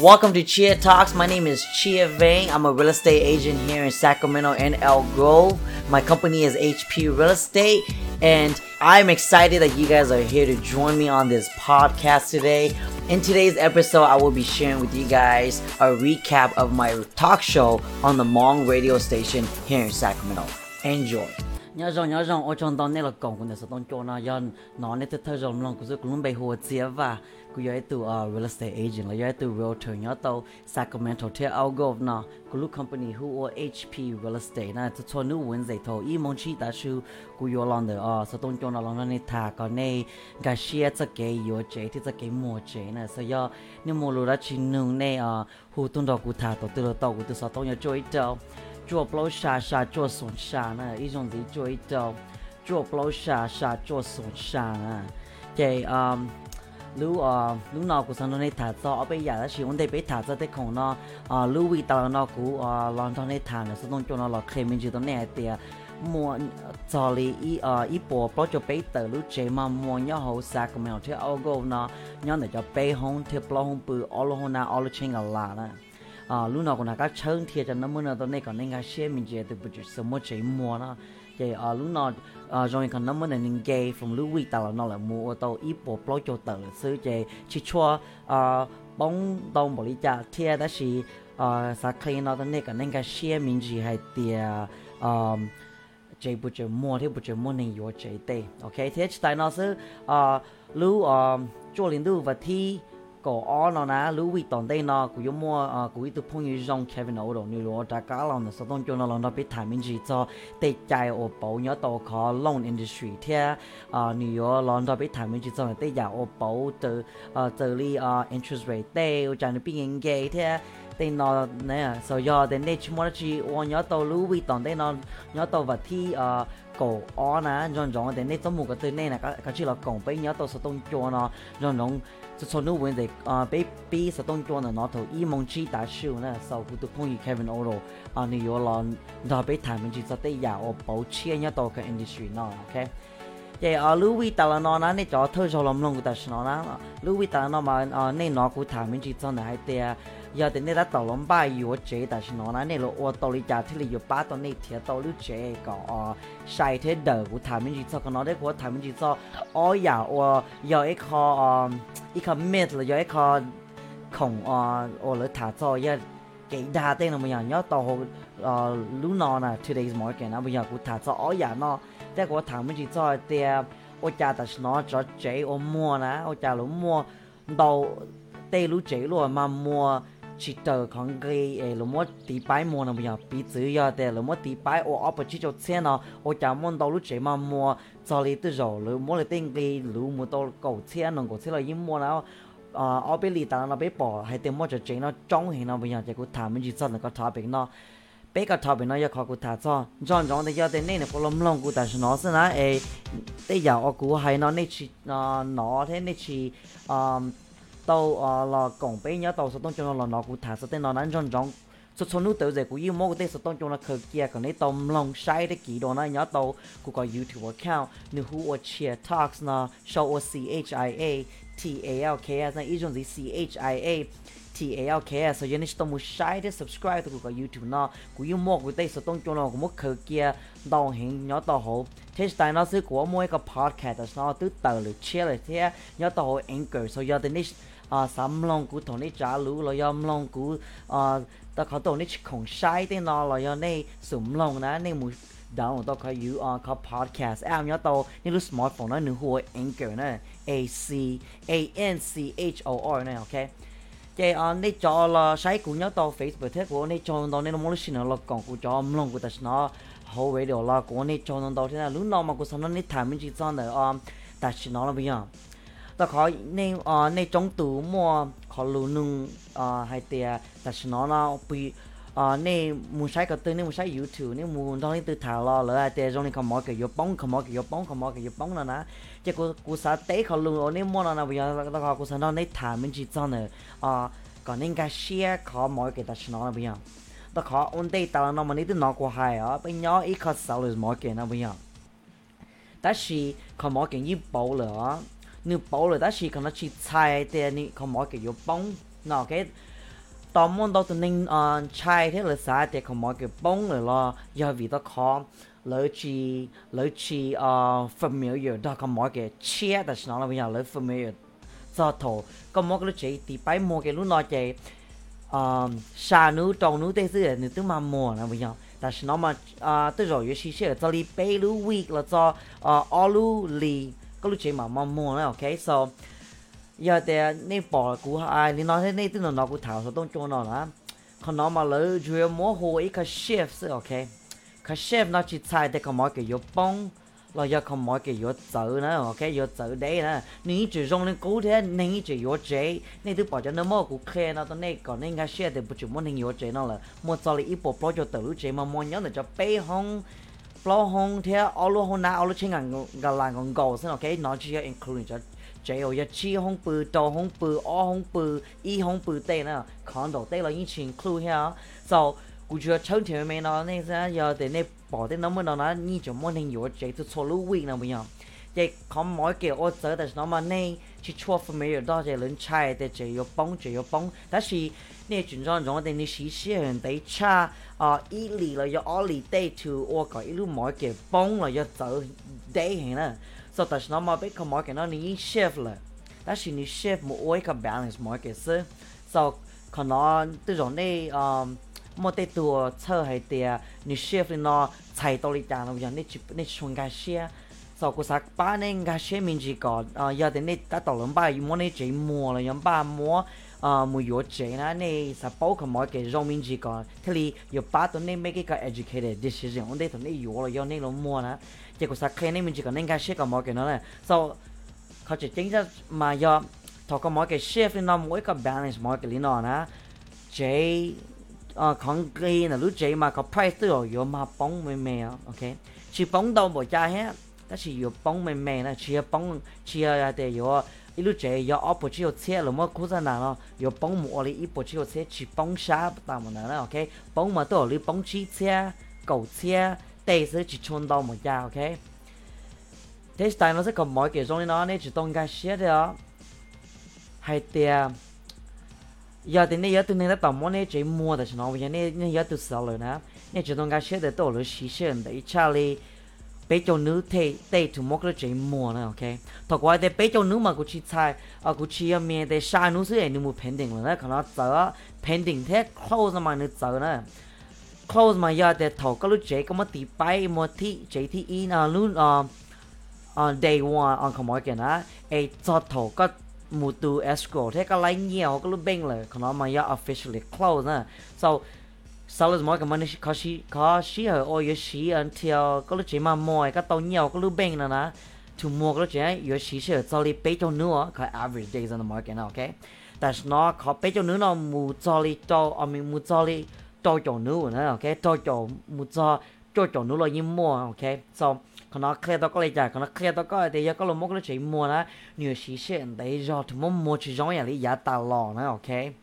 Welcome to Chia Talks. My name is Chia Vang. I'm a real estate agent here in Sacramento and El Grove. My company is HP Real Estate, and I'm excited that you guys are here to join me on this podcast today. In today's episode, I will be sharing with you guys a recap of my talk show on the Mong radio station here in Sacramento. Enjoy. กูย้ายตัว real estate agent แล้วย้ายตัว realtor ย้ายตัว Sacramento เที่ยวเอากบเนาะกูรู้ company หัว HP real estate นะทุกคนนู้วันใจทอีมงชีตาชูกูย้อนลองเดออ่ะสตุนจนลองนั่นนี่ทาก่อนในกาเชียจะเกยโยเจที่จะเกยมัวเจนะสยอนี่มูรู้ละชิ้นหนึ่งในอ่ะหูตุนดอกกูทาตัวตัวตัวกูตัวสตุนย้อยจอยเจ้าจั่วปล้ชาชาจั่วสงชานะอีจงดีจอยเจ้าจั่วปล้ชาชาจั่วสงชานะเจอ่ะ 如果如脑壳上头那塔造，我贝亚那是我们被塔造的空呢，啊，如尾到那古啊，浪头的塔那，是从叫那老黑门就到那的，莫造理伊啊伊波，不就被得路钱嘛，莫要后啥个没有，就阿个呢，要那叫被红，贴不红布，阿罗红那阿罗青个蓝呢。啊，路脑壳那个成天，就那么那到那个那个下面节都不就什么节么了。Thì à ờ, lúc nọ à ờ, rồi còn năm mươi là nên gay from lúc week tao nó là mua tao ít bộ plot cho tờ sư chỉ chỉ cho à bóng đông bỏ đi cha thiệt đó là à sa khi nó tao này cái nên cái xe mình chỉ hay tiệt à chạy bữa chơi mua thì bữa chơi mua nên yo chạy tê. Ok, thế tại nó sư à lúc à cho liên tục và thi có ở nó na lưu vị tòn đây nó cũng giống mua à cũng ít phong như dòng Kevin ở đó như đó đã cả lòng nó sẽ đông cho nó lòng nó bị thay mình chỉ cho để chạy ở bảo nhớ tàu khó loan industry thế à như đó lòng nó bị thay mình chỉ cho để giải ở bảo từ à từ li à interest rate để ở trong cái biên ghê thế để nó nè so do để nên chỉ mua chỉ ở nhớ tàu lưu vị tòn đây nó nhớ tàu vật thi à cổ ó nè dọn dọn để nên tao mua cái từ này là cái cái chỉ là cổng bây nhớ tàu sẽ đông cho nó dọn dọn 自从那问题啊被被石东庄的那头一梦之大师呢，守护的朋友 Kevin o r o 啊，你要了，那被他们就在对呀，我抱歉要多个 industry 呢，OK。ยอ๋อลูวิตาลนอนะเนี่ยจอเธอชอลมลงกูตัดชนอนะลูวิตาลนอมาอ๋อเนี่ยนอกูถามมันจีจอนไหนเตีย chỉ cho này hay giờ đến đây đã tàu lắm ba yếu chế ta nó nó nên là ô tàu đi trả thì là yếu ba tàu này thì tàu lưu chế có ờ sai thế đời của thả mình chỉ cho cái nó đấy của thả mình chỉ cho ô ya ô giờ cái kho ờ cái kho mệt là giờ cái kho khổng ờ ô là thả cho giờ cái đa tên là mình nhớ tàu ờ lưu nó nè today's market nó bây giờ cũng thả cho ô ya nó แต่我他们去做的，我家的是拿着这我摸呢，我家路摸到对路这路嘛摸。 chỉ tờ con cái ấy là mỗi tí bài mua nó bây giờ bị chữ giờ để là mỗi tí bài ô ở bên chỉ cho xe nó ô chả muốn đâu lúc chạy mà mua cho lấy tới rồi là mỗi là tên cái lũ mua đâu cầu xe nó cầu xe là những mua nào à ở bên lì tao nó bên bỏ hay tiền mua cho chạy nó trong hình nó bây giờ chạy cũng thảm mình chỉ sao là có topic nó bé cái topic nó giờ khó cũng thả cho chọn chọn thì giờ tên này là có lầm lông cũng tại sao nó sẽ nói ấy bây giờ ở cũng hay nó nên chỉ nó thế nên um tàu ờ là cổng bên nhớ tàu sốt trong là nó cũng thả sốt tên nó nắn trong trong số số nút tàu dậy cũng yêu mô cái sốt cho nó khờ kia, còn đấy tàu lòng sai đấy kỹ đồ nó nhớ tàu. Cũng có youtube account, nếu hú ở chia talks nó show ở chia talks nó ít trong gì chia TALKS so yenish tomu shai de subscribe to có YouTube na ku yêu mo ku te so tong chono ku mo khơ kia dong hình nhớ to hồ thế tại nó sẽ của mỗi cái podcast đó nó tự tạo được chia lại thế. Nhớ tàu anchor so giờ đến à sắm lòng cú thằng này trả lũ rồi giờ lòng cú. à tao có tao này không sai thế nó rồi giờ này sủng lòng nè này một down tao có you on podcast em nhớ smartphone nó anchor nè A C A N C H O R nè ok cái anh đi cho sai Facebook แต่ขอในอ่อในจงตู่มัวขอรู้นึงอ่อให้เตียแต่ชนะเราปีอ่อในมูใช้กับตัวในมูใช้ยูทูบในมูตอนนี้ตัวถ่ายรอเลยแต่ตรงนี้เขาหมอกับยป้องเขาหมอกับยป้องเขาหมอกับยป้องแล้วนะจะกูกูสาเตะเขาลุอ๋อในมัวแล้วนะวิญญาณแล้วก็กูสานอนในถามมันจีจ้อนเนออ่อก่อนนี้ก็เชียขอหมอกับแต่ชนะแล้ววิญญาณแต่ขออุ่นใจะตาล้วนองมันนี่ต้องนอกว่าห้ยอ๋อไปย่ออีกข้อสาวเลยหมอกับนะวิญญาณแต่สีเขาหมอกับยี่ปุ่นเลยอ๋อ 你保了，但是可能去猜的你佢冇件要帮，嗱嘅 tao muốn tao tụi nên ờ chai thế là sao thì không mọi cái bông rồi lo giờ vì tao khó lỡ chi lỡ chi ờ familiar đó không mọi cái chia đó nó là bây giờ lỡ familiar cho thổ có mọi cái lúc chị thì phải mua cái lúc nó chị ờ xa nữ trâu nữ tê sư nữ tức mà mua là bây giờ 但是那么啊，对着有些些这里北路 week 了，做呃二路里， các lúc chị mà mong muốn đó ok so, giờ thì à, nên bỏ cú ai? Nên nói thế, nên tin nó cú thảo số tông cho nó là còn nó mà lỡ chưa mua hồ ít cái chef ok cái chef nó chỉ xài để có mỗi cái yếu bông là giờ không mỗi cái yếu tử nữa ok yếu tử đấy nè. Nếu chỉ dùng nên cố thế nên chỉ yếu chế. Nên thứ bỏ cho nó mua cú khe nó, tao nên còn nên cái chef thì bút chỉ muốn nên yếu nó là một số là bộ pro cho tử chế mà mua nhớ là cho bé hông bao hong theo alo hong na alo chinh ngang gà là ngang gò xin ok nó chỉ including cho chế ô ya chi hong bự đồ hong bự o hong bự y hong bự tê nè còn đồ tê là yên chinh include ha. So, cụ chưa chân thì mình nó nên sẽ giờ để nên bỏ đến nó mới nó nó như chỗ môn hình yếu chế tôi số lưu vị nào bây giờ. Vậy không mỗi kiểu ô sớ tại nó mà nên 去错分没有到这人拆的这有帮这有帮，但是你军装中的你是些人得差啊一里了要二里得 to 我搞一路每个帮了要走得很了，所以但是那么被看每个那你 shift 了，但是你 shift 没我一个 balance 每个是，so 可能这种那嗯。một tay tua chờ hay tia ni chef ni nó chạy to đi chàng nó giờ ni chụp ni xuống gà xe sau cuộc sát ba nên gà xe mình chỉ có à giờ đến ni đã tàu lớn ba muốn ni chỉ mua là nhóm ba mua à mua yếu chế na ni sa bao cái mọi cái rong mình chỉ có thế thì yếu ba tuần ni make cái educated decision ông đây tuần ni yếu là do ni nó mua na chỉ cuộc sát khi ni mình chỉ có nên gà xe cái mọi cái nó này sauเขาจะจริงจะมาย่อถอก็หมอcái chef นี่น้องmỗi cái balance หมอcáiลีนอนะเจ ờ còn cái là lúc chế mà có price tôi rồi yo mà bóng mềm mềm ok chỉ bóng đâu bỏ cha hết ta chỉ yo bóng mềm mềm là chỉ bóng chỉ là để yo ít lúc chế yo ở bộ chỉ xe là mà cố ra nào yo bóng mua lại ít bộ chỉ xe chỉ bóng xa tao mà nữa ok bóng mà tôi lấy bóng chỉ xe cầu xe đây sẽ chỉ chôn đâu một cha ok thế tại nó sẽ có mọi kiểu trong nó nên chỉ tông cái xe đó hay tiền giờ thì này giờ tụi này đã tầm món này chỉ mua được nó bây giờ này này giờ tụi sợ rồi nè này chỉ tông cái xe để tổ rồi xí xe để cha li bé cho nữ thế thế tụi mua cái chỉ mua nè ok thật quá để bé cho nữ mà cũng chỉ xài à cũng chỉ miếng để xa nữ sẽ nữ mua pending rồi nè còn nó sợ pending thế close mà nữ sợ nè close mà giờ để thầu cái lúc chỉ có một tí bay một tí chỉ tí in à lúc à on day one on come again á ai cho thầu có một tu escrow thế cái lấy nhiều cái lúc bên là nó mà ya officially close nè so sellers mỗi cái mình có xí có xí ở ôi xí until cái lúc chỉ mà mua cái tàu nhiều cái lúc bên là nè to mua cái lúc chỉ yếu xí sẽ cho đi bảy cho nữa cái average days on the market nào okay但是nó có bảy cho nữa nó mua cho đi cho ở mình mua cho đi cho cho nữa nè okay cho cho mua cho cho cho nữa là như mua okay so 可能开到过来家，可能开到过来的也个了么个了谁摸呢？你是现在绕他们摸去让人里也打老呢，OK？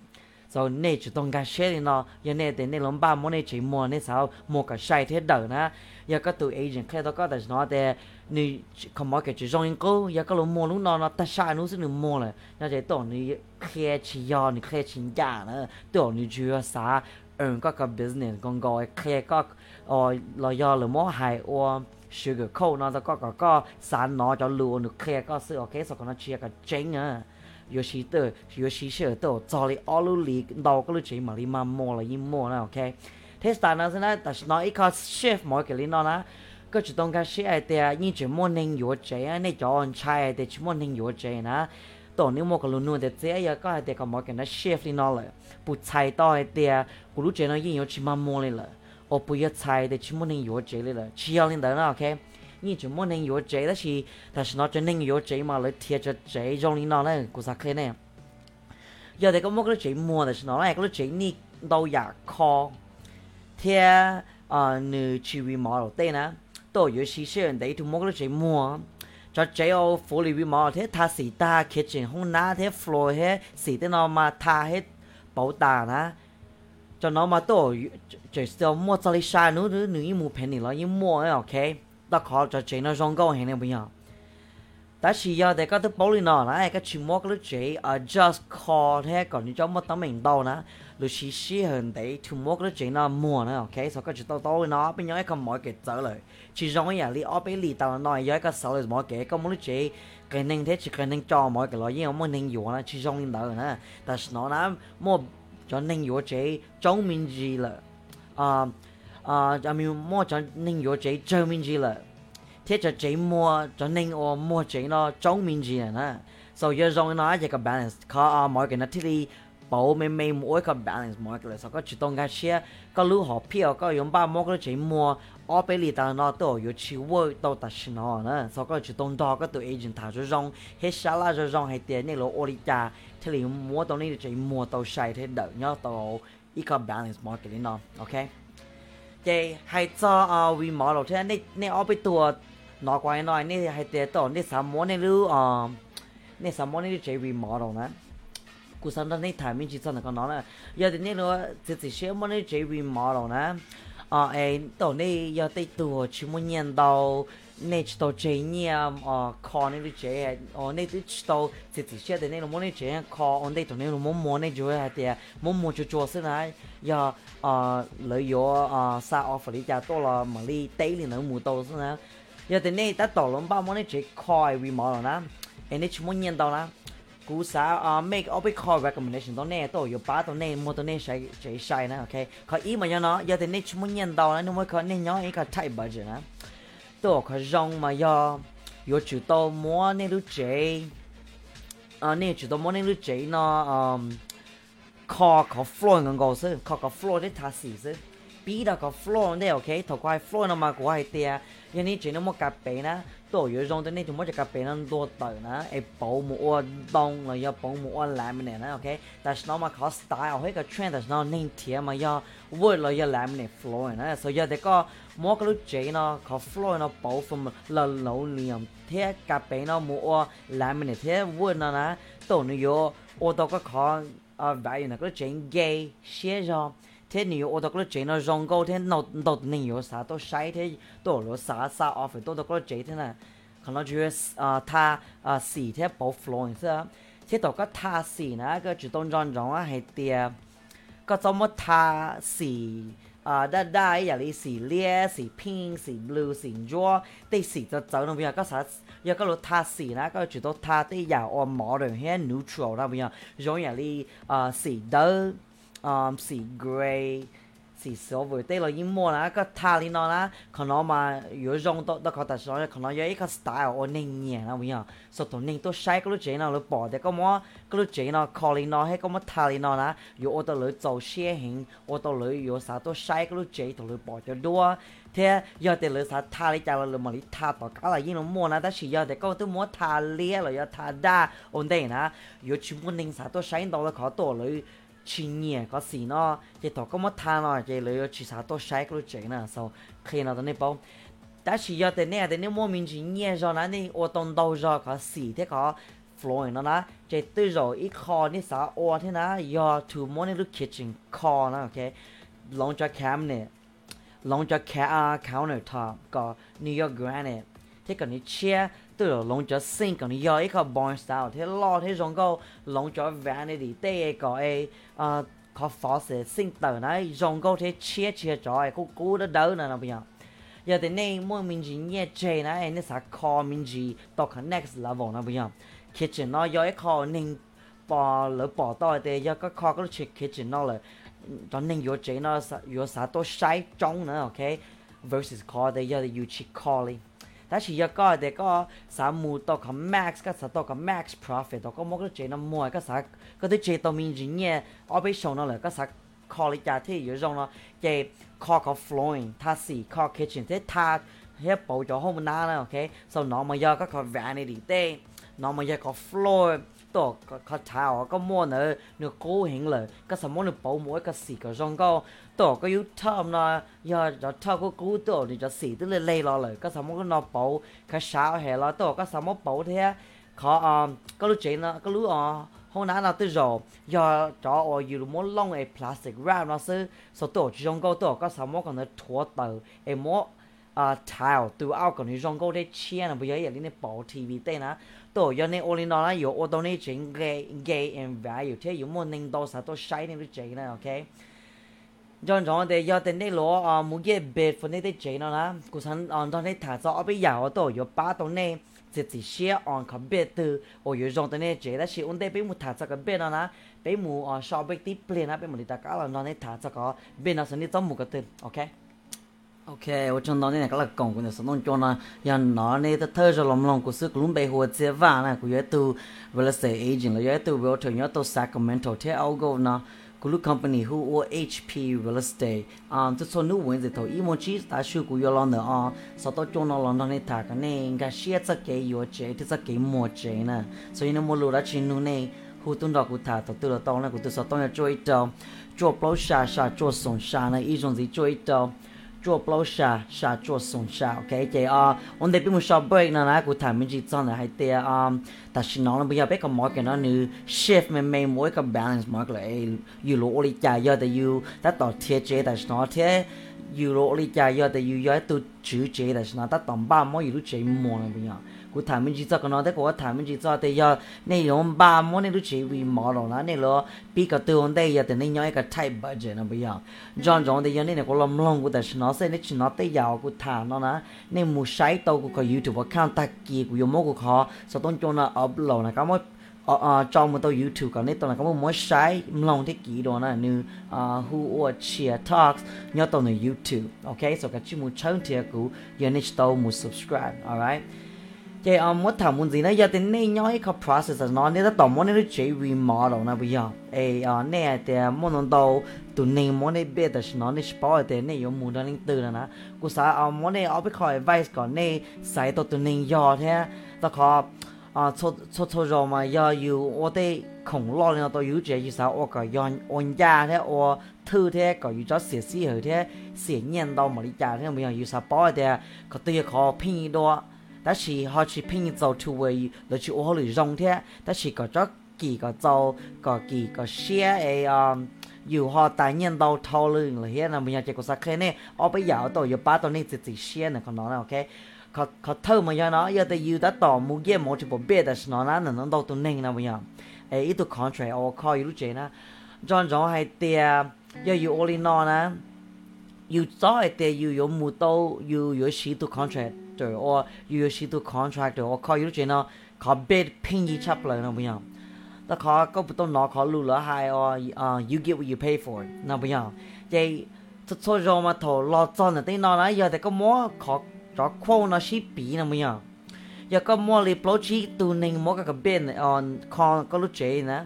就你主动个写的呢，也那的那龙把摸那谁摸那时候摸个晒天头呢，也个对 agent 开到过来是那的，你可么个就让人go，也个了摸路那那打晒路是你摸了，那就到你开起要你开起家呢，到你就要啥，嗯，个个 business 讲个开个哦，来要了么还我。sugar coat nó có có có sản nó cho lúa được khe có sự ok sau nó chia cái chén à yo shi tơ yo shi sơ tơ cho li all lu li đầu cái lu chỉ mà li mà mua là im mua nè ok thế sao nó sẽ nói tại nó ít có chef mỗi cái li nó nè cái chủ động cái shi ai để như chỉ mua nên yo chế à nên cho anh trai để chỉ mua nên yo chế nè tổ nếu mua cái lu nuôi để chế ya có ai để có mỗi cái nó chef li nó là bút trái to ai để cái lu chế nó yên yo chỉ mà mua lên là 我不要猜的，全部能药剂的了，吃药领导了，OK？ 你全部能药剂，但是但是那真能药剂嘛，来贴着这种领导呢，古啥可呢？有的个么个剂摸的是哪来？个剂你到牙科贴啊，你去为毛了对呢？都有些些人的，就么个剂摸。cho chế ô phố lì vi mò thế tha xì ta kitchen không ná thế floor hết xì thế nó mà tha hết bảo tà ná cho nó mà tổ chỉ sau mua cho đi xa nữa nữa nữa mua penny là như mua ấy ok ta khó cho chế nó rong câu hẹn em bây giờ ta chỉ giờ để các thứ bảo lý nó là cái chuyện mua cái lúc chế ở just call thế còn như cho một tấm mình đâu nữa lúc chỉ xí hơn để thu mua cái lúc chế nó mua nữa ok sau các chuyện tao tao nó bây giờ cái không mọi kể trở lại chỉ rong cái lý ở bên lý tao nói giờ các sau là mọi kể có muốn lúc chế cái nên thế chỉ cái nên cho mọi cái loại gì không nên dùng nữa chỉ rong lên đó nữa ta nó là mua cho nên dùng chế trong mình gì là à uh, à cho mình mua cho nên dùng cái trong mình gì là thế cho cái mua cho nên ở mua cái nó trong mình gì nữa so giờ trong nó cái balance có mọi cái nó thì 保美美每一个 balance 每一个嚟，所以主动嘅车个路好票个用把某个钱摸，我俾你当那都有去work 到达是那呢，所以主动到个对 agent 他就让，喺沙拉就让喺啲呢个我哋家，睇你摸到呢个钱摸到晒睇到，然后到一个 balance market 呢，OK？ 嘅係做啊為馬路車，你你我俾多拿過嚟耐，你係得到你什麼你都啊，你什麼你都做為馬路呢？故事當你睇面就真係講到啦，有啲你攞直接寫麼你做為馬路呢？啊誒，到你有啲多全部念到。你知道專業哦，考你的專業哦，你都知道自己寫的那種麼的專業考，我哋同那種麼麼的就會係啲，麼麼就做先啦，要啊旅遊啊啥 offer 你就多啦，咪你 daily 能冇到先啦，要啲你得到兩百麼的專考係會冇啦，誒你全部念到啦，估啥啊 make up call recommendation 到呢都要把到呢冇到呢誰誰誰呢，OK，佢依咪樣咯，要啲你全部念到啦，你咪佢你樣一個 type budget 啦。都可让嘛呀，有知道么那路贼，啊，你知道么那路贼呢？嗯，靠靠 floor 咁高先，靠靠 floor 啲塔事先，比到個 floor 咧，OK，頭塊 floor 呢嘛，我係啲，因為只能冇夾俾呢，都有讓到呢條冇只夾俾呢多得呢，誒保姆我當啦，要保姆我攬你呢，OK，但係呢嘛靠 style 喺個 trend，但係呢呢條嘛要為了要攬你 floor 呢，所以呢個。Mua cái lúc chế nó có flow nó bảo phẩm là lâu niệm thế cả bé nó mua làm mình thế vui nó nè tổ nó yo, ô tô có khó à vậy là cái chuyện gay xé rồi thế nhiều ô tô cái chế nó rong câu thế nó nó nhiều sao tôi sai thế tổ lo sao sao off tôi có chế thế này còn nó chưa à ta à xì thế bảo flow thế thế tổ có ta xì nè cái chủ động rong rong á hay tiệt có trong một ta xì à đã đã ấy là xì lia xì pink xì blue xì draw đây xì cho cháu nó bây giờ có sao giờ có lúc ta xì nè có chủ động ta đây giờ ở modern hay neutral đó bây giờ giống như là à xì đỡ um สี grey สี silver แต่เรายิ่งมัวนะก็ทาลินอนะขนมมาอยู่รงตัวตัวเขาแต่สอนขนมยังอีก style โอ้เน่งเนี่ยนะวิ่งสุดตัวเน่งตัวใช้ก็รู้เจนะหรือปอแต่ก็มัวก็รู้เจนะคอลินอให้ก็มัวทาลินอนะอยู่โอตัวหรือ做เชี่ยหิงโอตัวหรืออยู่สาตัวใช้ก็รู้เจตัวหรือปอจะดัวเท่ยอดแต่หรือสาทาลิจาหรือมาลิทาต่อก็อ ะไรยิ่งเรามัวนะแต่สิยอดแต่ก็ตัวมัวทาเลี้ยหรือยอดทาด้าโอนได้นะอยู่ชิมุนเน่งสาตัวใช้ตัวแล้วขอตัวเลย chi nhẹ có gì nó chỉ tao có mất than nó chỉ lấy chỉ sao tôi sai cái chuyện nè sau khi nào tao này bao đã chỉ giờ thế này thế này mua mình chỉ nhẹ rồi nè này ô tô đâu rồi có gì thế có floor nó nè chỉ từ rồi ít kho này sao ô thế nè giờ to mua này lúc kitchen kho nè ok long cho cam nè long cho counter top có New York granite thế còn như chia từ long cho sinh còn như giờ ít có barn style. Thế lo thế giống câu long cho vanity thế có a à có phó sẽ sinh tử này dùng câu thế chia chia cho ai cũng cú đó đỡ nè nó bây giờ. Giờ thì này mỗi mình chỉ nhẹ chơi này nên sẽ call mình chỉ đọc cái next level nó bây giờ. Kitchen nó giờ có nên bỏ lỡ bỏ to thì giờ có call cái chuyện kitchen nó là cho nên giờ chơi nó giờ sao tôi sai trong nữa, ok? Versus call thì giờ thì you chỉ calling 다시 여가 내가 사무 또가 max 가 사또가 max profit 또가 먹을 제나 뭐가 사 그때 제또 민진예 어베 쇼나라 가사 퀄리티 티 요정나 제 cock of flowing 타시 cock kitchen 테타 해보 저 호문나나 오케이 so 너무 여가 그 vanity 때 너무 여가 floor 多个个查哦，个么呢？你高兴了，个什么你保姆个四个上高，多个有汤啦，要要汤个古多，你就死得了累了了，个什么个那保，个少下了，多个什么保的，可啊，个路钱呢，个路啊。hôm nay là tới rồi giờ cho ở dù muốn long cái plastic wrap nó sẽ số tổ chỉ trong câu tổ có sao muốn còn nó thua tờ em muốn à tàu từ ao còn thì trong câu để chia là bây giờ là lên bảo tivi tên á tổ giờ này only nó là有我到呢整 gay gay and value thế 有冇令到啥都晒呢都整啦，OK。cho cho để giờ tên này lo à muốn cái bed phần này để chế nó là cú san on đó này thả cho ở bây giờ đó có ba tổ này chỉ chỉ share on cái bed từ ở有用tên này chế là chỉ ổn định bị một thả cho cái bed nó là bị một à shop bed tiếp lên á bị một đi ta cả là nó này thả cho cái bed nó sẽ đi trong một cái tên ok ok ô chân đó này cái là cổng của nó sống cho nó giờ nó này ta thơ cho lòng lòng của sức lúng bề hồ chế vả này của yếu tù và là sẽ là yếu tù về trở nhớ tàu Sacramento thế ao go nó của lúc company who or HP real estate um to so new wins to imo chi ta shu ku yo lon the on so to cho no lon ne ta ka ne ga shia tsa ke yo che tsa ke mo che na so ina mo lu ra chin nu ne hu tun da ku ta to tu la tong na ku tu so tong ya choi to cho plo sha sha cho song sha na i jong zi choi to chua blow sha sha chua sung sha ok chị à on đây bên một shop break nè nãy cụ thả mình chỉ chọn là hay tia à, ta xin nói là bây giờ bé còn mỗi cái nó như shift mình mình mỗi cái balance mỗi là yêu lỗ đi chạy giờ thì yêu ta tỏ thiết chế ta xin nói thế yêu lỗ đi chạy giờ thì yêu giờ tu chữ chế ta xin nói ta tỏ ba mỗi yêu chế mua là bây giờ của thả mình chỉ cho cái nó thế của thả mình chỉ cho thì giờ này hôm ba món này lúc chỉ vì mỏ rồi là này lo. Bị cái tiêu hôm đây giờ thì này nhảy cái type budget nó bây giờ. Ừ. John John thì giờ này có làm long của ta nó sẽ này chỉ nó tới giờ của thả nó nè. Này mua sai tàu của cái YouTube account ta kia của yếm của họ. Sau đó cho nó upload là cái mỗi cho một tàu YouTube còn nít tàu là có một mối sai lòng thế kỷ đó là như ờ, who or cheer talks. Nhớ tàu này YouTube ok? So cái chị muốn chơi thì cũng giờ nít tàu muốn subscribe alright? จะเอามดถามมุนสีนะยาเต้นเนย้อยเขา process นอนเนี่ยถ้าต่อมดเนี่ยเจวีมอลนะพี่ยองเออเนี่ยแต่มดนนโตัวตุนเนมดเนี่ยเบ็ดแต่นอนเนี่ยสปอยแต่เนี่ยยมูนนั่ตื่นนะกูสาเอามดเนี่ยเอาไปคอย advice ก่อนเนี่ยใส่ตัวตุนเนยอแท้ตะขอบอ่าชดชดชดรอมายออยู่ว่าได้ของรอเนาะตัวยูเจยูสาวโอก็ยอนอนยาแท้โอทื่อแท้ก็อยู่จะเสียสี่เหอแท้เสียเงียนดอมริจาแท้ไม่ยอมยูสาวปอยแต่ก็ตีขอพี่ดัว 但是họ chỉ拼做出位，就去我里用的，但是个咗几个做个几个写诶啊。อยู่หอตายเงี้ยเราทอลึงเลยเฮียนะมันอยากจะกุศลแค่นี้เอาไปยาวตัวอยู่ป้าตัวนี้จะจะเชียนะเขาเนาะโอเคเขาเขาเท่ามันยังเนาะอยากจะอยู่แต่ต่อมุกเยี่ยมจะบอกเบี้ยแต่สนอนะนั่นนั่นตัวตัวนึงนะมันยังเอ้อีตัว contract เอาคอยรู้เจนะจอนจอนให้เตีย要อยู่ all in all นะอยู่จ้อยเตียอยู่有木刀อยู่有许多 contract contractor or you should do contractor or call you know call bid ping each up like no beyond the call go but don't knock call lula high or uh you get what you pay for no beyond they to to jo ma to lo ton the no la ya the go more call draw quo no shi bi no beyond ยาก็มัวรีโปรชีตูนึงมัวกับเบนออนคอนก็รู้เจนะ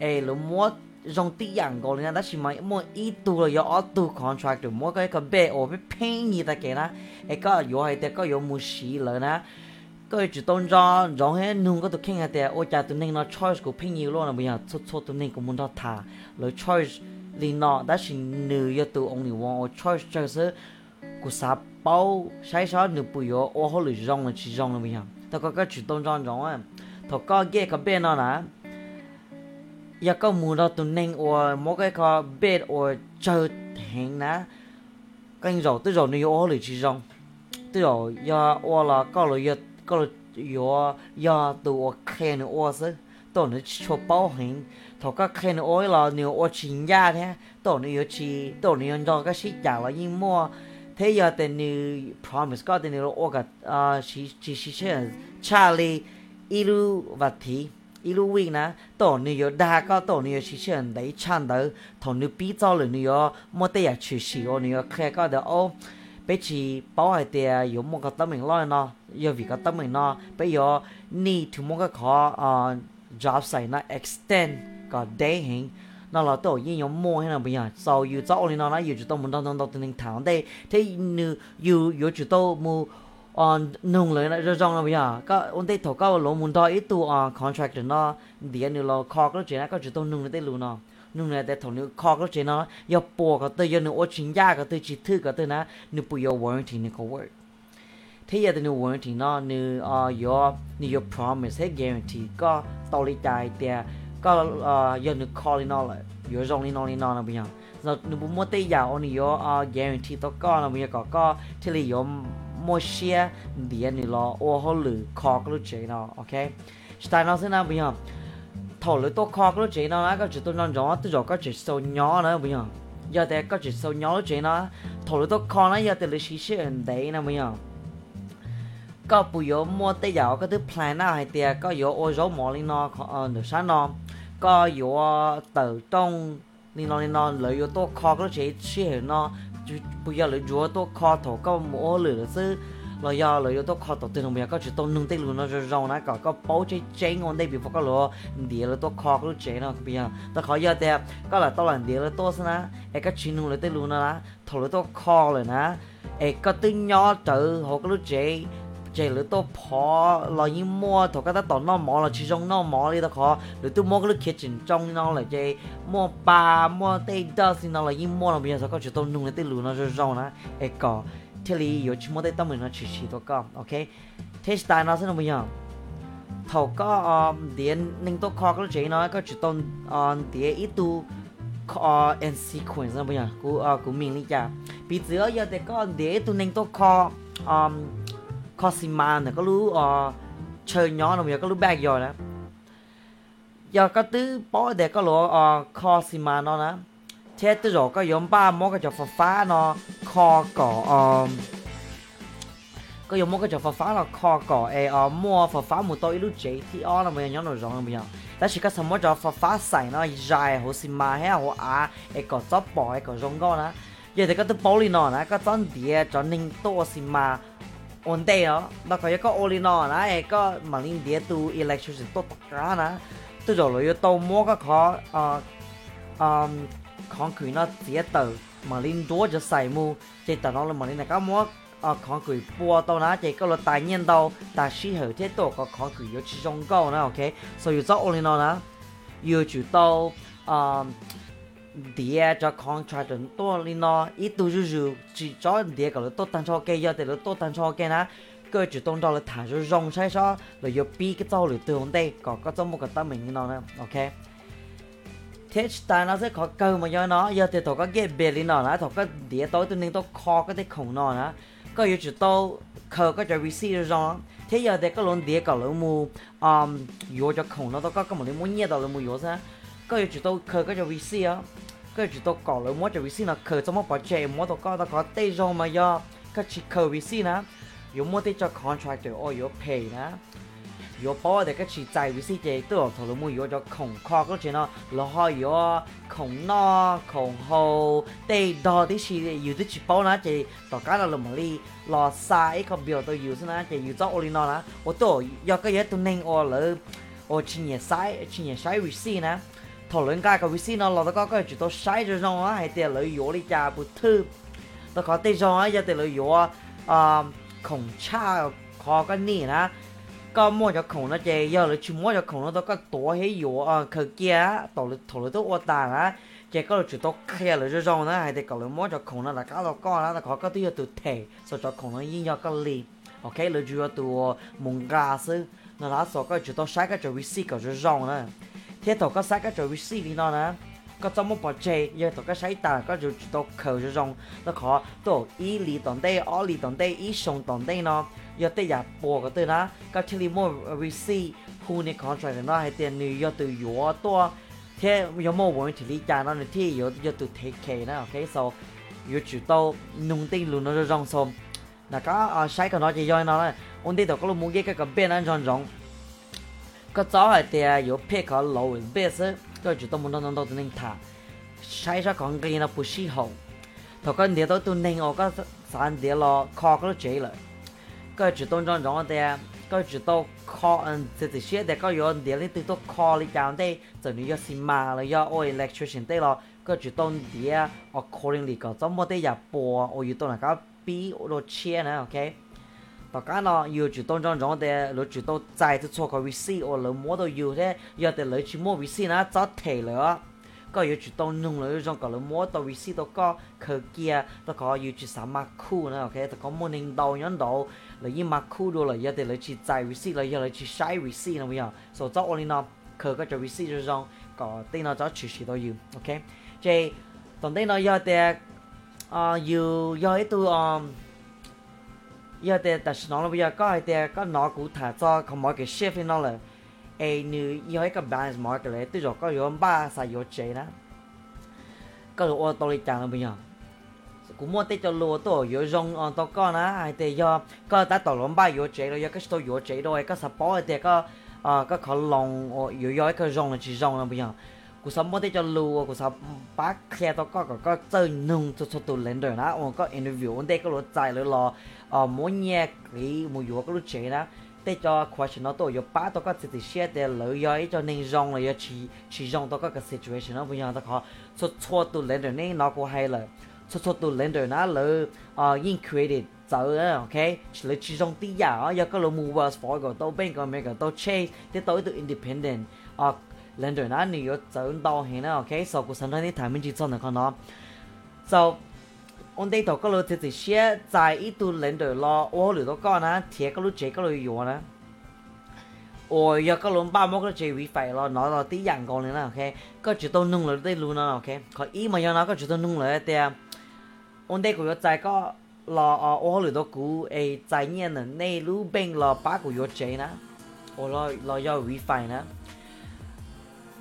เอหรือมัว rong tí dạng gọi là đó mà mua ít tu là có tu contract được mua cái cái bê ở bên pin gì ta na? Ấy có có hay thế có có mua xí rồi na? Cái chỉ tôn cho rong hết nung có tụ kinh hay thế cha tụ nên nó choice của pin nhiều luôn là bây giờ chút chút tụ nên cũng muốn đó thả rồi choice thì nó đó chỉ nữ yêu tụ only one choice cho sự của sa bao sai sao nữ bùi yo ô họ lười rong là rong là bây giờ ta có cái chỉ tôn cho giống á thọ có cái cái bên nó nè giờ có mù đó tụi nên or mỗi cái kho bed or chờ thèn ná canh rồi tới rồi nếu ở lại chỉ rong tới rồi giờ or là có rồi giờ có rồi giờ giờ tụi khen nữa or sớ tổ nó cho bảo hình thọ cái khen nữa là nếu or chính gia thế tổ nó chi tổ nó do cái sĩ trả là nhưng mua thế giờ tên như promise có tên như or cả chỉ chỉ chỉ Charlie Ilu và Thi 一路วิ่งนะตัวนี้有大个ตัวนี้有些人来唱的，同你比较了你要没得呀去洗哦，你要看个的哦。比起保海的有么个得名来呢？有为个得名呢？比如你图么个考啊 job site 那 extend 个 day 型。那老豆应用么那不一样，所以早你那那有知道么当当当当谈的，他你有有知道么？on nungเลยนะจะจองนะพี่อ่ะก็วันที่ถกก็ลงมุนทออีตัวอ่า contract เนาะเดี๋ยวนี่เราคอกแล้วเจนะก็จะต้องนุ่งได้รู้เนาะนุ่งเลยแต่ถงนี่คอกแล้วเจนะอย่าป on nung le na jong na ya ka ông tay tho ka lỗ muốn do ít tu a contract na dia ni lo khok lo chena ka chỉ to nung nội tay luôn nó, nung na te tho ni khok lo nó, giờ bỏ cái te giờ ni o chin ya cái te chi thu cái te này ni bây giờ warranty ni có work. Thế giờ thì nếu warranty nó nếu ờ, your nếu your promise hay guarantee có tao lý tài tiền có giờ nếu call nó là your zone nó nó là bây giờ. Giờ nếu muốn tay giờ ông nếu guarantee tao có là bây giờ có có. Thế là your mua xe điện này lo ô họ lử khó cái lúc chế nó ok tại nó sẽ nào bây giờ thầu lử tôi khó cái lúc chế nó có chỉ tôi non gió tôi gió có chỉ sâu nhỏ nữa bây giờ giờ thì có chỉ sâu nhỏ lúc chế nó thầu lử tôi khó nó giờ thì lử xí xí ẩn đấy nè bây giờ có bù yếu mua tay giàu có thứ plan nào hay tiệt có yếu ô dấu mỏ lên nó ờ nửa sáng nó có yếu tự trong lên nó lên nó lợi yếu tôi khó cái lúc chế xí nó bây giờ lấy chúa tôi kho thổ có mỗi lửa sư lo do lấy tôi kho thổ từ hôm có chỉ tôi nung tây luôn nó rồi rong nó có có bố chế chế ngon đây bị có lúa địa là to kho cái chế nó bây giờ tôi khó giờ đẹp có là tôi làm địa là tôi sana ai có chuyện nung lấy tây luôn nó thổ lấy tôi kho rồi nè có tư nhỏ tự họ cái chế chế lữ phó lo như mua thổ cái ta tỏ nó mỏ là chỉ trong mỏ đi ta khó lữ tô mua cái lúc kia trong nó là mua ba mua tê đó xin nó là mua là bây giờ có chỉ tôm nung lên tê lù nó rồi rồi nè ấy thế lý yếu chỉ mua tê nó chỉ chỉ tôi có ok thế style nó sẽ là bây giờ thầu có điện nên tôi khó cái chế nó có chỉ tôm điện tu có and sequence là bây giờ cú cú mình đi chả bị giữa giờ thì có điện tu nên tôi khó Cosima này có lú ờ, chơi nhỏ đồng có lú bag rồi nè. Giờ có tứ bỏ, để có lúa ờ, Cosima nó nè. Thế tứ rồi có giống ba món cái trò phá phá nó kho cỏ ờ, có giống món cái trò phá phá nó, kho cỏ e ờ, mua phá phá một tôi lúc chế thì ờ là mình nhỏ nổi rồi mình nhỏ ta chỉ có sắm món trò phá phá xài nó dài hồ sima hay hồ á e có chóp bỏ e có rong gò nè. Giờ thì có tứ bỏ lì nó nè có chọn đĩa chọn ninh tô xima ondeo naka yaka olina na e ka malin dia tu electrician to takana tu jo lo yo to mo ka kha a um concrete na dia to malin do ja sai mu che ta no malin ka mo a concrete po to na che ka lo ta nyen do ta shi ho te to ka concrete yo chi jong go na okay so you zo olina na you chu to um địa cho contract to li no ít tu ju ju chỉ cho địa cái tốt tăng cho cái giờ thì là tốt tăng cho cái na cái chủ động đó là thả rồi rong sai sao rồi yêu bi cái tàu rồi từ hôm đây có có trong một cái tâm mình nó nè ok thế ta nó sẽ có cơ mà do nó giờ thì tôi có cái bề đi nó tôi có địa tối tôi nên tôi khó cái cái khổng nó nữa có yêu chỉ tôi khờ có cho receive rồi thế giờ thì có luôn địa cả lũ mù um yếu cho khổng nó tôi có cái một muốn nhẹ đó là mù yếu sao có yêu chỉ tôi khờ có cho receive có chỉ tôi có lũ muốn cho receive nó khờ cho mất bỏ chạy muốn tôi có tôi có tây rồi mà do có chỉ khờ receive nè yếu muốn tây cho contractor or yếu pay nè 有包的个去在为是这都头了木有叫孔靠个钱呢，然后有孔那孔后对到的是有的去包呢，这大家了么哩，老啥一个表都有是呢，这有找我哩那啦，我都要个嘢都能我了，我去年晒去年晒为是呢。 讨论家个为是呢，老大家个就都晒着上啊，还得了药哩家不透，那靠对上啊，也得了药啊，啊孔差靠个你呢。có mua cho khổng nó chè giờ là chỉ mua cho khổng nó đó có tổ hay yếu à khờ kia tổ lực tổ lực tốt ta á chè có là chỉ tốt kia là cho rong nó hay thì có là mua cho khổng nó là cá lo con là có có tiêu từ thể sau cho khổng nó yên cho cái lì ok là chưa từ mùng gà sư nó là sau có chỉ tốt sai cái cho vi si có cho rong nữa thế tổ có sai cái cho vi si đi nó nữa có trong một bộ chơi giờ tổ cái sai ta có chỉ tốt khờ cho rong nó khó tổ ý lý tổng đây ở lý tổng đây ý sông tổng đây nó 要得呀播个对啦，个这里莫 receive 户内 contract 那还得你要对药多，贴有冇问题理解那你贴有要对 take care นะ OK so 要知道弄定路那就让说，那个啊晒个那就要那了，我哋 thế tổ có xác các chỗ receive đi nó nè có trong một bộ chơi giờ tổ có sai tàn có chỗ tổ khẩu cho rong nó khó tổ ý lý tổng đây ó lý tổng đây ý sông tổng đây nó giờ tới giờ bộ cái từ nó có chỉ lý mua receive who này contract nó hay tiền nữ giờ từ yếu to thế giờ mua vốn thì lý trả nó này thì giờ giờ từ thế kề nó ok so giờ chủ tổ nung tinh luôn nó cho rong xong là có sai cái nó chỉ do nó là ổn định tổ có luôn muốn cái cái bên anh rong rong 个早系哋啊要 pick out low with basic 跟住都冇 no no no link shine shine 散咯 cocktail 跟住当中仲有啊跟住都 call and disheshare 就你要先 york city electrician 咯跟住当地啊 accordingly got somebody，okay ok và cái nó yêu chỉ tôn trong trong để lỡ chỉ tôn trái thì cho cái VC ở lỡ mua đồ yêu thế giờ để lỡ chỉ mua VC nó cho thể lỡ có yêu chỉ tôn nung lỡ trong cái lỡ mua đồ VC đó có khờ kia đó có yêu chỉ sắm mặc khu nữa ok đó có mua nên đầu nhẫn đầu lỡ như mặc khu đồ lỡ giờ để lỡ chỉ chạy VC lỡ giờ lỡ chỉ sai VC nào bây giờ số cho only nó khờ cái cho VC cho trong có tên nó cho chỉ chỉ đó yêu ok chơi tổng tên nó giờ để à yêu giờ ấy tôi um giờ thì ta nói bây giờ có hay thì có nó cũng thả cho không mọi cái shift nó là ai nữ giờ cái balance mọi cái này tôi rồi có yếu ba sai yếu chế đó có được ô tô đi chẳng bây giờ. Cũng muốn tới cho lúa tổ yếu rong on ờ, to con á hay thì giờ có ta tổ lắm ba yếu chế rồi giờ cái tôi yếu chế rồi, có support thì có à có khó lòng yếu yếu cái rong là chỉ rong là bây giờ cú sắm mốt cho lùa, cú sắm bắt kia to có có chơi nung cho cho tụ lên rồi na ông có interview ông đây có lối chạy lối lo. Ờ mỗi nhẹ cái mỗi yếu có lối chạy na để cho question nó tôi yếu bác to có chỉ chỉ share để lối yếu cho nên rong là yếu chỉ chỉ rong to có cái situation nó bây giờ nó có. Cho cho tụ lên rồi này nó có hay là cho cho tụ lên rồi na lối ờ in credit sợ ok? Chỉ là chỉ rong tí giả do có lối mua vào phải gọi tôi bên còn mấy cái tôi chase để tôi tự independent. Ờ lên rồi nó nhiều chỗ đo hiện nó ok so cuộc sống này thằng mình chỉ chọn được con nó so ông đây tổ có lối thì chỉ xe tại ít tu lên rồi lo ô lửa đó con á thiệt có lối chế có lối yếu á ôi giờ có lối ba mốt nó chế vi phải lo nó là tí dạng con này nó ok có chỉ tôi nung rồi đây luôn nó ok có ý mà giờ nó có chỉ tôi nung rồi thì ông đây của tại có lo ô lửa đó cũ ấy tại nhiên là nay lũ bên lo ba của yếu chế nè lo lo do vi phải nè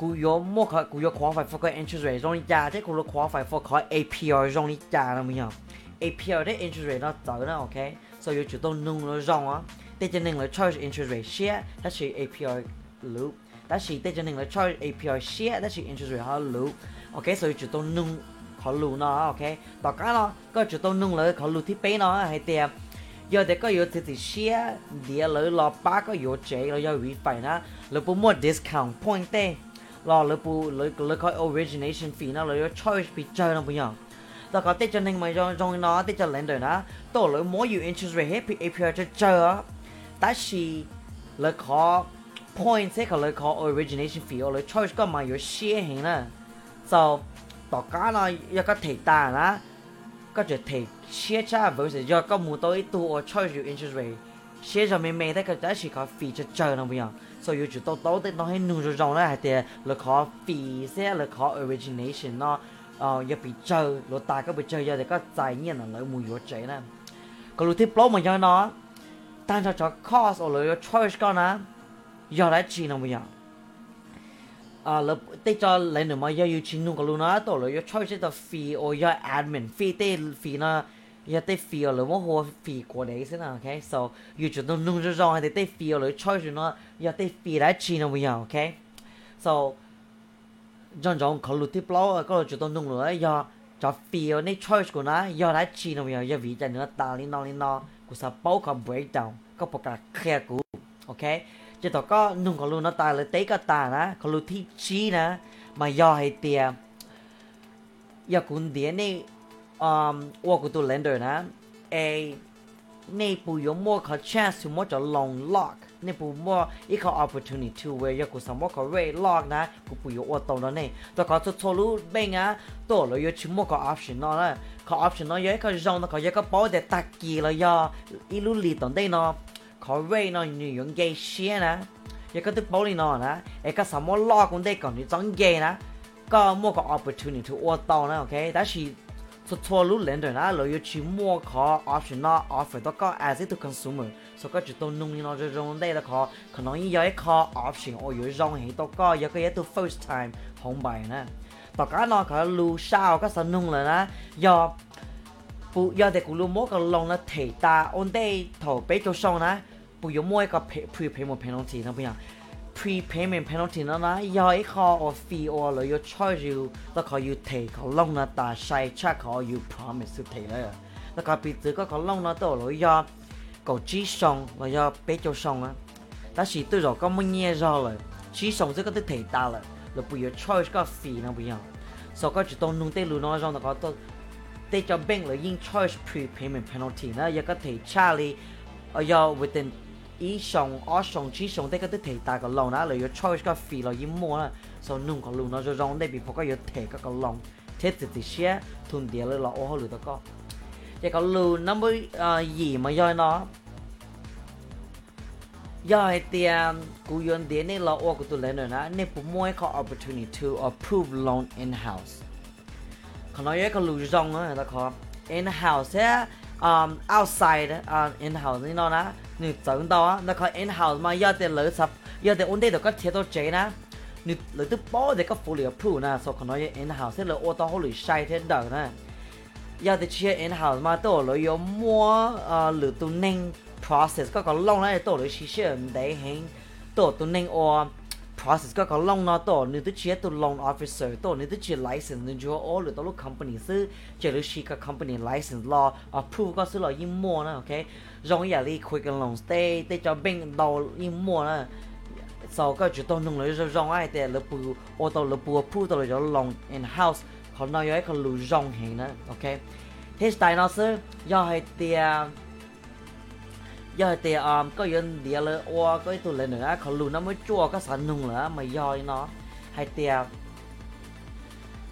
佢有冇佢佢有 qualify for 个 interest rate 容易加，即系佢 qualify for 个 APR 容易加啦，咪样？APR 的 interest rate 呢走啦，OK，所以要主动弄咗让啊，即系令你 charge interest rate share，但是 APR loop，但是即系令你 charge APR share，但是 interest rate 系 loop，OK，所以主动弄。เขารู้เนาะโอเคต่อกันเนาะก็จะต้องนุ่งเลยเขารู้ที่เป็นเนาะให้เตียยอดเด็กก็อยู่ที่เชียเดียวเลยรอป้าก็อยู่เจเราอยากวีไปนะเราปุ๊บหมด discount point เ lo lỡ bu lỡ lỡ coi origination fee nó lỡ choice bị chơi nó bây giờ ta có tết cho nên mà trong trong nó tết cho lên đời nó tổ lỡ mỗi you interest rate hết bị APR cho chơi á. Ta chỉ lỡ có point sẽ có lỡ có origination fee lỡ choice có mà có share hình nè so đó cá nó yêu có thể ta nó có thể share cha với sự do có mua tới tu or charge you interest rate xe rồi mẹ mẹ ta cái đó chỉ có phí cho chờ nó bây giờ. So yêu chỉ tao tao nó hay nung rồi rồi là thì là khó phí xe là khó origination nó ờ giờ bị ta có bị chờ giờ thì có tài nhiên là lấy mùi vô nè. Còn lúc tiếp lâu mà giờ nó, tan cho cho cost ở lấy choice con á giờ lại chỉ nó bây giờ? À là tết cho lấy nữa mà giờ yêu chỉ nung còn lúc nó tao choice cho phí ở giờ admin phí tê phí nó 一啲 feel 你冇好 feel 過你先啊，OK？So 要做到弄咗裝，係啲 feel 你吹住咯，一啲 feel 嚟轉啊會有，OK？So 將種佢錄啲 blog 啊，嗰度做到弄落咧，又就 feel 你吹住啦，又嚟轉啊會有，一會就 nữa 打你鬧你鬧，佢實包佢 break down，佢不加 care 佢，OK？即係個弄佢錄 nó 打你第一個打啦，佢錄啲 G 啦，咪又係啲啊，一管點你。um, o do lender, né? É Napo yomo ka chance to mocha long lock. Napo mo ika opportunity to where yaku samo ka ray lock na kupu yo oto no ne. To ka to tolu benga to lo yo chimo ka option no na. Ka option no yo ka jong no ka yo ka pao de taki lo ya ilu li ton de no. Ka ray no ni yong ge xie na. Yo ka tu pao li no na. E ka samo lock un de ka ni zong ge na. Ka mo ka opportunity to oto na okay. That she for lu lender na lo yu chi mo ko option na offer to consumer so ko chi to nung ni no jo jong dai da ko ko no yi yai ko option o yu jong hi to ko first time hong bai na to ka no ko lu sao ka sa nung la na yo bu yo de ku lu mo ta on dai to pe cho song na bu yu mo ka pre pre mo penalty na bu ya prepayment penalty nó nói do it call or fee or là you charge you nó có you take có long nó ta sai chắc có you promise to take nữa là có bị từ có có long nó tổ lỗi do có chi song là do bé cho song á ta chỉ tôi rồi có mình nghe rồi là chi song rất có thể thể ta là là bây giờ charge có fee nó bây giờ sau có chỉ tôi nung tê luôn nói rằng nó có tôi tê cho bank là in charge prepayment penalty nó giờ có thể charlie ở do within ý xong ở xong chỉ xong đây cái thứ thể ta cái long đó là your choice cái phi là im mua là so nung cái luôn nó cho rong đây bị phải có your thể cái cái long thế thì thì xe thun địa là ô hồ lửa có cái cái luôn nó mới gì mà do nó do hay tiền cú yon tiền này là ô của tụi lên rồi nè nên bố mua có opportunity to approve loan in house còn nói cái lù rong á ta có in house á um outside uh in house ni nó nè ni dẫn đâu á nó có in house mà do tiền lỡ sập do tiền ổn định được có thiết tổ chế nè ni lỡ tức bỏ để có phụ liệu approve nè so còn nói in house sẽ lỡ ô tô hồ lì sai thế đời nè do tiền chia in house mà tôi lỡ có mua uh lỡ tụ nên process ก็ก็ลงแล้วตัวเลยชิเชื่ process có có long nó tổ nếu tức chia tổ long officer tổ nếu tức chia license nếu chúa all được tổ lúc company sư chỉ lúc chỉ có company license law approve có sư lo yên mua nữa ok rồi giờ đi quick and long stay để cho bên đầu yên mua nữa sau cái chủ tôi nung lấy rồi rong ai để lúc bù ô tô lúc bù approve tổ rồi long in house còn nói với còn lù rong hình nữa ok thế tại nó sư do hay tiền giờ thì um có yên địa là ô có tụ lên nữa còn lù nó mới chua, có sản nung nữa mà do nó. Hay tiệt ờ,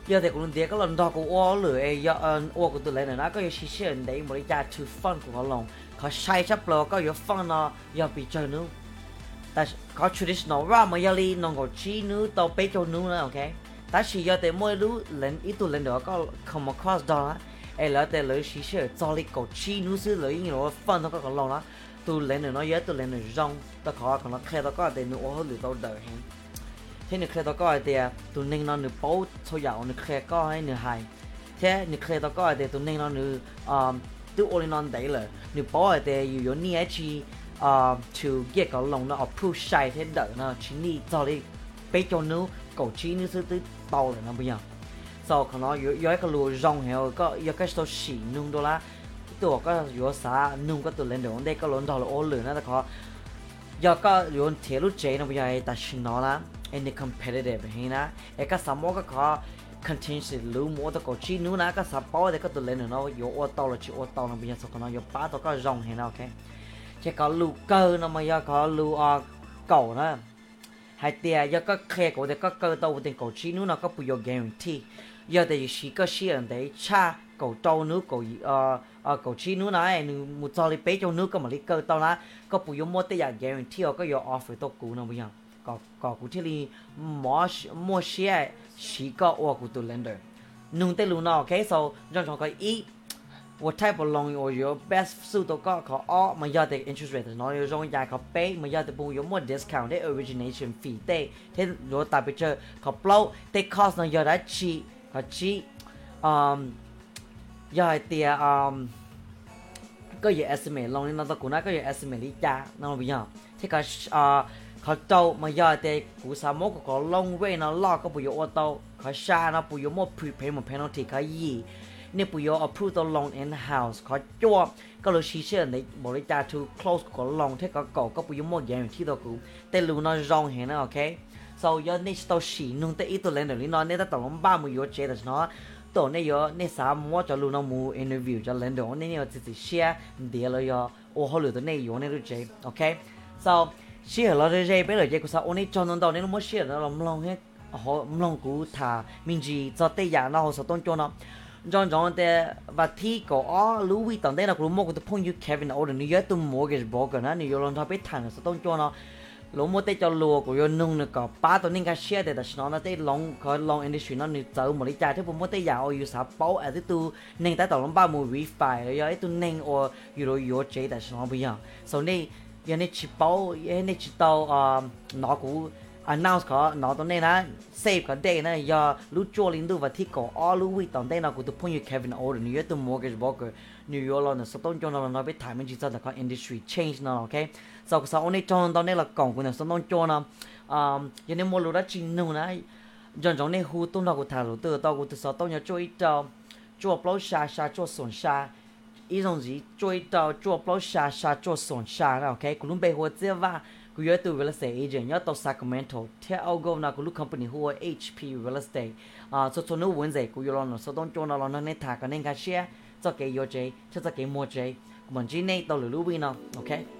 giờ thì cũng địa có lần đó cũng ô lửa ấy giờ ô của tụ lên nữa có yên xí xí đấy, mà ra to fun của họ lòng có sai chấp lo có yên nó giờ bị chơi nữa tại có traditional ra mà giờ đi nó chi nữa tao bé cho nữa nữa, ok? Tại vì giờ thì mỗi lúc lên ít tụ lên nữa có come across đó. Ấy là để lấy xí xí cho đi có chi nữa xí lấy nhiều fun nó có còn lòng đó tu lên nó nhớ tu lên rong ta khó, còn nó khai ta có để nó ô lử tao đời hen thế nó khai ta có để tu nên nó nữa bố số giàu nữa khai có hay nữa hay thế nữa khai ta có để tu nên nó nữa um tu ô lên nó đấy là nữa bố để yêu yêu nhẹ chi um to get cái lòng nó approve sai thế đỡ nó, chỉ ni cho đi. Bây giờ nữa cậu chỉ nữa sẽ tới tao là nó bây giờ. Sau khi nó yêu yêu cái lúa rong heo, có yêu cái số xỉ nung đô la. ตัวก็อยู่สานุ่งก็ตัวเล่นเดี๋ยวได้ก็ล้นดอลโอเหลือนะแต่ก็ยอก็อยู่เทลุเจนะพี่ใหญ่แต่ชินอละเอ็นใน competitive เห็นนะเอกสามก็ขอ continue รู้มัวตะก็ชีนู้นะก็สับปอเด็กก็ตัวเล่นเนาะอยู่อวดตอละชีอวดตอนะพี่ใหญ่สกนอยู่ป้าตัวก็รองเห็นนะโอเคเจ้าก็ลูกเกอร์นะมายาก็ลูกอ่ะเก่านะhai tia giờ có khe của để có cơ tàu tiền cổ chi nữa nó có bùi guarantee giờ thì chỉ có xí ở đấy cha cổ trâu nước cổ ờ ờ cổ chi nữa này một cho lấy bé cho nước, có mà lấy cơ, tao lá có bùi yếu mua tới giờ guarantee, có yếu offer tao cũ nó bây giờ? Có có cũ thì đi mua mua xe chỉ có ở của tụi lender. Nung tới luôn nó ok so trong trong cái ý, what type of loan or your best suit to có có all mà giờ thì interest rate nó yêu trong nhà có pay, mà giờ thì bù yếu mua discount để origination fee để thế rồi tại bây giờ có blow they cost nó giờ đã chi, có chi um giờ thì um có gì estimate long nó cũng nói có gì estimate lý cha nó bây giờ thế có uh có tàu mà giờ thì cũng sao mỗi có long way nó lo có bùi ô tô có xa nó bùi một prepayment penalty có gì nếu bùi approve the loan in house có cho có lúc xí xí này bỏ lý cha to close có long thế có cầu có bùi một guarantee đó cũngแต่รู้nó wrong hết nó ok so giờ nên tao xí nung tới ít tôi lên được nó nên ta tổng ba mươi euro chế được nó တော်နဲ့ရောနေစာမောကြလို့နော်မူ interview ကြလန်တော်နဲ့ရောစစ်စစ် share ဒီလိုရောအိုဟိုလိုတနေရောနေလို့ကြ okay so share လို့ကြပဲလို့ကြကိုစာ only ကျွန်တော်တော်နဲ့မ share တော့မလောင်ဟဲဟောမလောင်ကူသာမင်းကြီးဇတ်တဲ့ရနာဟောစတော့ကျွန်တော်ကျွန်တော်တဲ့ဘာတီကိုအလူဝီတန်တဲ့ကလူမကိုတဖုန်ယူကေဗင်အော်နီယာတူမိုဂက်ဘောကနာနီယောလန်တာပေးထန်စတော့ကျွန်တော် nó lỗ mua tê cho lùa của yon nung nữa có ba tuần nên cái share để nó nó tê long có long industry nó nửa giờ một lý trả thế mua tê giàu yêu sao bảo ở thế tu nên tại tàu long ba mua refi rồi ấy tu nên or you know your chế để nó bây giờ. So này giờ này chỉ bảo giờ này chỉ tàu à, nó cũng announce có nó tao nên là save cái day này giờ lúc cho linh tu và thi có all lúc tao đây nó cũng tu point you Kevin order New York tu mortgage broker New York nó sẽ tôn cho nó nó biết thay mình chỉ cho là có industry change nó ok sau sau ông ấy cho tao đây là cổng của nó sẽ tôn cho nó um giờ nên mua lúc đó chính nụ này dần dần này hu tung nó cũng thả lúc từ tao cũng từ sau tao nhớ cho ít cho cho bao xa xa cho sồn xa ý giống gì cho ít cho cho bao xa xa cho sồn xa ok cũng lúc bây hồ chưa va กูยอตัว real estate agent ยอตัว Sacramento เที่ยวก็นะกูลูก company หัว HP real estate อ่าส่วนนู้นวันเสกูยอลอนส่วนต้องจวนลอนในถากันในการเชียจะเกี่ยวเจจะจะเกี่ยวมัวเจกู Bongine Tolulubino, okay?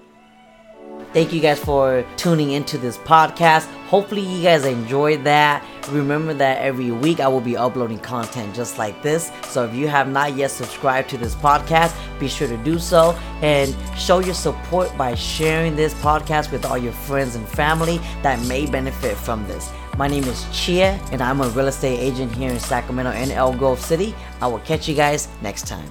Thank you guys for tuning into this podcast. Hopefully, you guys enjoyed that. Remember that every week I will be uploading content just like this. So, if you have not yet subscribed to this podcast, be sure to do so and show your support by sharing this podcast with all your friends and family that may benefit from this. My name is Chia, and I'm a real estate agent here in Sacramento and El Grove City. I will catch you guys next time.